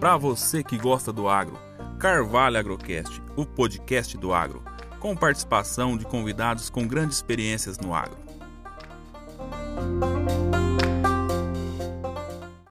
Para você que gosta do agro, Carvalho Agrocast, o podcast do agro, com participação de convidados com grandes experiências no agro.